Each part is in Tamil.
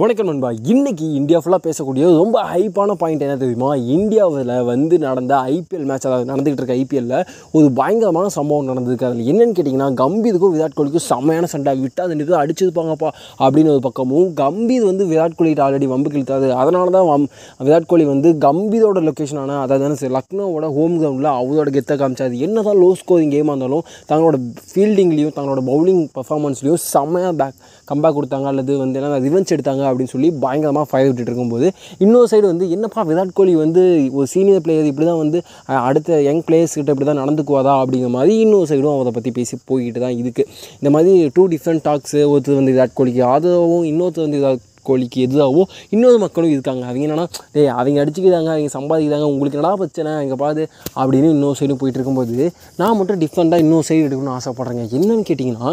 வணக்கம் நண்பா. இன்றைக்கி இந்தியா ஃபுல்லாக பேசக்கூடிய ரொம்ப ஹைப்பான பாயிண்ட் என்ன தெரியுமா? இந்தியாவில் வந்து நடந்த ஐபிஎல் மேட்ச் அதாவது நடந்துகிட்டு இருக்க ஐபிஎல்லில் ஒரு பயங்கரமான சம்பவம் நடந்திருக்கு. அதில் என்னென்னு கேட்டிங்கன்னா கம்பீருக்கும் விராட் கோலிக்கும் செம்மையான சண்டை. விட்டால் அது நிறுத்த அடிச்சிருப்பாங்கப்பா அப்படின்னு ஒரு பக்கமும் கம்பீர் வந்து விராட் கோலிகிட்ட ஆல்ரெடி வம்பு கிழித்தாது அதனால தான் வம் விராட் கோலி வந்து கம்பீரோட லொக்கேஷனான அதாவது லக்னோவோட ஹோம் கிரவுண்டில் அவரோட கெத்தை காமிச்சாரு. என்ன தான் லோ ஸ்கோரிங் கேமாக இருந்தாலும் தங்களோட ஃபீல்டிங்லேயும் தங்களோட பவுலிங் பர்ஃபார்மன்ஸ்லேயும் செம்மையாக பேக் கம்பேக் கொடுத்தாங்க. அல்லது வந்து என்ன ரிவென்ஸ் எடுத்தாங்க. அப்படின்னு சொல்லி பயங்கரமாக ஃபயர் விட்டுட்டு இருக்கும்போது இன்னொரு சைடு வந்து என்னப்பா விராட் கோலி வந்து ஒரு சீனியர் பிளேயர் இப்படி தான் வந்து அடுத்த யங் பிளேயர்ஸ் கிட்ட இப்படி தான் நடந்துக்குவாதா அப்படிங்கிற மாதிரி இன்னொரு சைடும் அதை பற்றி பேசி போய்கிட்டு தான் இருக்குது இந்த மாதிரி டூ டிஃப்ரெண்ட் டாக்ஸு ஒருத்தர் வந்து விராட் கோலிக்கு ஆதரவும் இன்னொருத்தர் வந்து விராட் கோலிக்கு எதிராகவும் இன்னொரு மக்களும் இருக்காங்க. அவங்க என்னன்னா டேய் அவங்க அடிச்சுக்கிறாங்க அவங்க சம்பாதிக்கிறாங்க உங்களுக்கு என்னடா பிரச்சனை? இங்கே பாது அப்படின்னு இன்னொரு சைடும் போயிட்டு இருக்கும்போது நான் மட்டும் டிஃப்ரெண்ட்டாக இன்னொரு சைடு எடுக்கணும்னு ஆசைப்பட்றேங்க. என்னன்னு கேட்டிங்கன்னா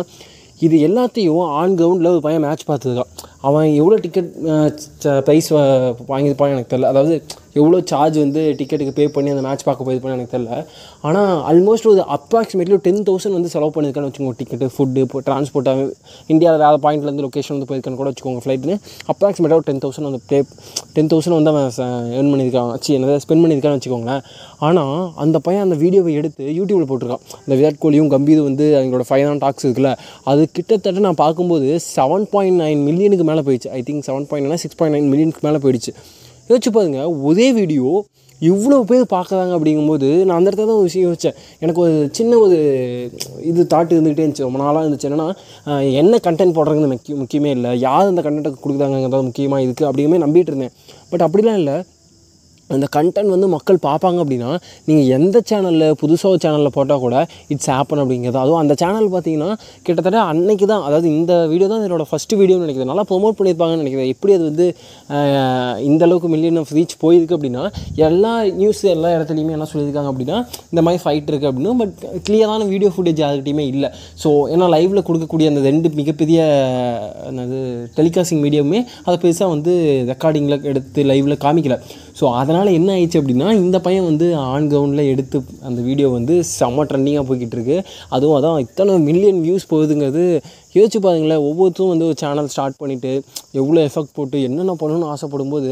இது எல்லாத்தையும் ஆன் கிரவுண்டில் ஒரு பையன் மேட்ச் பார்த்துருக்கான். அவன் எவ்வளோ டிக்கெட் ப்ரைஸ் வாங்கியிருப்பான்னு எனக்கு தெரில அதாவது எவ்வளோ சார்ஜ் வந்து டிக்கெட்டுக்கு பே பண்ணி அந்த மேட்ச் பார்க்க போயிருப்பான்னு எனக்கு தெரில ஆனால் ஆல்மோஸ்ட் ஒரு அப்ராக்சிமேட்லி ஒரு டென் தௌசண்ட் வந்து செலவு பண்ணியிருக்கான்னு வச்சுக்கோங்க டிக்கெட்டு ஃபுட்டு இப்போ டிரான்ஸ்போர்ட்டாக இந்தியாவில் வேறு பாயிண்ட்லேருந்து லொக்கேஷன் வந்து போயிருக்கான்னு கூட வச்சுக்கோங்க ஃப்ளைட்டுன்னு அப்ராக்சிமேட்டாக ஒரு டென் தௌசண்ட் வந்து பே டென் தௌசண்ட் வந்து அவன் ஏர்ன் பண்ணியிருக்கான். சி என்னதான் ஸ்பெண்ட் பண்ணியிருக்கான்னு வச்சுக்கோங்களேன். ஆனால் அந்த பையன் அந்த வீடியோவை எடுத்து யூடியூப்பில் போட்டிருக்கான். இந்த விராட் கோலியும் கம்பீரும் வந்து அவங்களோட ஃபைனான் டாக்ஸ் இருக்குல்ல அது கிட்டத்தட்ட நான் பார்க்கும்போது செவன் பாயிண்ட் நைன் மில்லியனுக்கு மேலே போயிடுச்சு. I think seven point six point nine மில்லியனுக்கு மேலே போயிடுச்சு. யோசிச்சு பாருங்க ஒரே வீடியோ இவ்வளோ பேர் பார்க்குறாங்க அப்படிங்கும்போது நான் அந்த இடத்துல தான் ஒரு விஷயம் யோசித்தேன் எனக்கு ஒரு சின்ன ஒரு இது தாட்டு இருந்துகிட்டே இருந்துச்சு. ரொம்ப நாளாக இருந்துச்சு. என்னன்னா என்ன கண்டென்ட் போடுறதுன்னு முக்கிய முக்கியமே இல்லை. யார் அந்த கண்டென்ட்டை கொடுக்குறாங்கிறது முக்கியமாக இருக்குது அப்படிங்குமே நம்பிட்டு இருந்தேன். பட் அப்படிலாம் இல்லை. அந்த கண்டென்ட் வந்து மக்கள் பார்ப்பாங்க அப்படின்னா நீங்கள் எந்த சேனலில் புதுசாக ஒரு சேனலில் போட்டால் கூட இட்ஸ் ஆப்பன் அப்படிங்கிறது. அதுவும் அந்த சேனல் பார்த்தீங்கன்னா கிட்டத்தட்ட அன்னைக்கு தான் அதாவது இந்த வீடியோ தான் இதோட ஃபஸ்ட்டு வீடியோன்னு நினைக்கிறேன். நல்லா ப்ரொமோட் பண்ணியிருப்பாங்கன்னு நினைக்கிறேன். எப்படி அது வந்து இந்த அளவுக்கு மில்லியன் ஆஃப் ரீச் போயிருக்கு அப்படின்னா எல்லா நியூஸ் எல்லா இடத்துலையுமே என்ன சொல்லியிருக்காங்க அப்படின்னா இந்த மாதிரி ஃபைட் இருக்குது அப்படின்னு பட் கிளியரான வீடியோ ஃபுட்டேஜ் யாருக்கிட்டையுமே இல்லை. ஸோ ஏன்னா லைவில் கொடுக்கக்கூடிய அந்த ரெண்டு மிகப்பெரிய என்னது டெலிகாஸ்டிங் மீடியமே அதை பெருசாக வந்து ரெக்கார்டிங்கில் எடுத்து லைவில் காமிக்கலை. ஸோ அதனால் என்ன ஆயிடுச்சு அப்படின்னா இந்த பையன் வந்து ஆன் கிரவுண்டில் எடுத்து அந்த வீடியோ வந்து செம்ம ட்ரெண்டிங்காக போய்கிட்டு இருக்கு. அதுவும் அதான் இத்தனை மில்லியன் வியூஸ் போகுதுங்கிறது யோசிச்சு பாருங்களேன் ஒவ்வொருத்தரும் வந்து ஒரு சேனல் ஸ்டார்ட் பண்ணிவிட்டு எவ்வளோ எஃபெக்ட் போட்டு என்னென்ன பண்ணணும்னு ஆசைப்படும் போது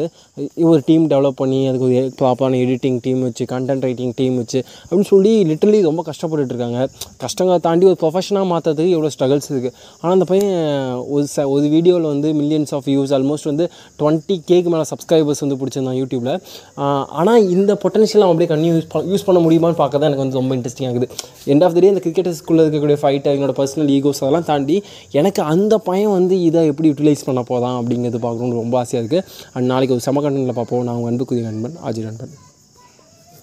ஒரு டீம் டெவலப் பண்ணி அதுக்கு ஒரு ப்ராப்பரான எடிட்டிங் டீம் வச்சு கண்டென்ட் ரைட்டிங் டீம் வச்சு அப்படின்னு சொல்லி லிட்டரலி ரொம்ப கஷ்டப்பட்டுட்டு இருக்காங்க. கஷ்டங்களை தாண்டி ஒரு ப்ரொஃபஷனாக மாற்றுறதுக்கு எவ்வளோ ஸ்ட்ரகிள்ஸ் இருக்குது ஆனால் அந்த பையன் ஒரு ச ஒரு வீடியோவில் வந்து மில்லியன்ஸ் ஆஃப் வியூஸ் ஆல்மோஸ்ட் வந்து டுவெண்ட்டி கேக்கு மேலே சப்ஸ்கிரைபர்ஸ் வந்து பிடிச்சிருந்தான் யூடியூப்பில் ஆனால் இந்த பொட்டன்ஷியல் அவன் அப்படியே கன்யூ யூஸ் யூஸ் பண்ண முடியுமான்னு பார்க்க தான் எனக்கு வந்து ரொம்ப இன்ட்ரெஸ்டிங் ஆகுது எண்ட் ஆஃப் த டே இந்த கிரிக்கெட்டர்ஸ்குள்ளே இருக்கக்கூடிய ஃபைட் அவங்களோட பர்சனல் ஈகோஸ் அதெல்லாம் தாண்டி எனக்கு அந்த பையன் வந்து இதை எப்படி யூட்டிலைஸ் பண்ண போதான் அப்படிங்கிறது பார்க்கணுன்னு ரொம்ப ஆசையாக இருக்குது அண்ட் நாளைக்கு ஒரு செம கண்டனில் பார்ப்போம். நான் உங்கள் அன்புக்குரிய நண்பன் ஆஜி நண்பன்.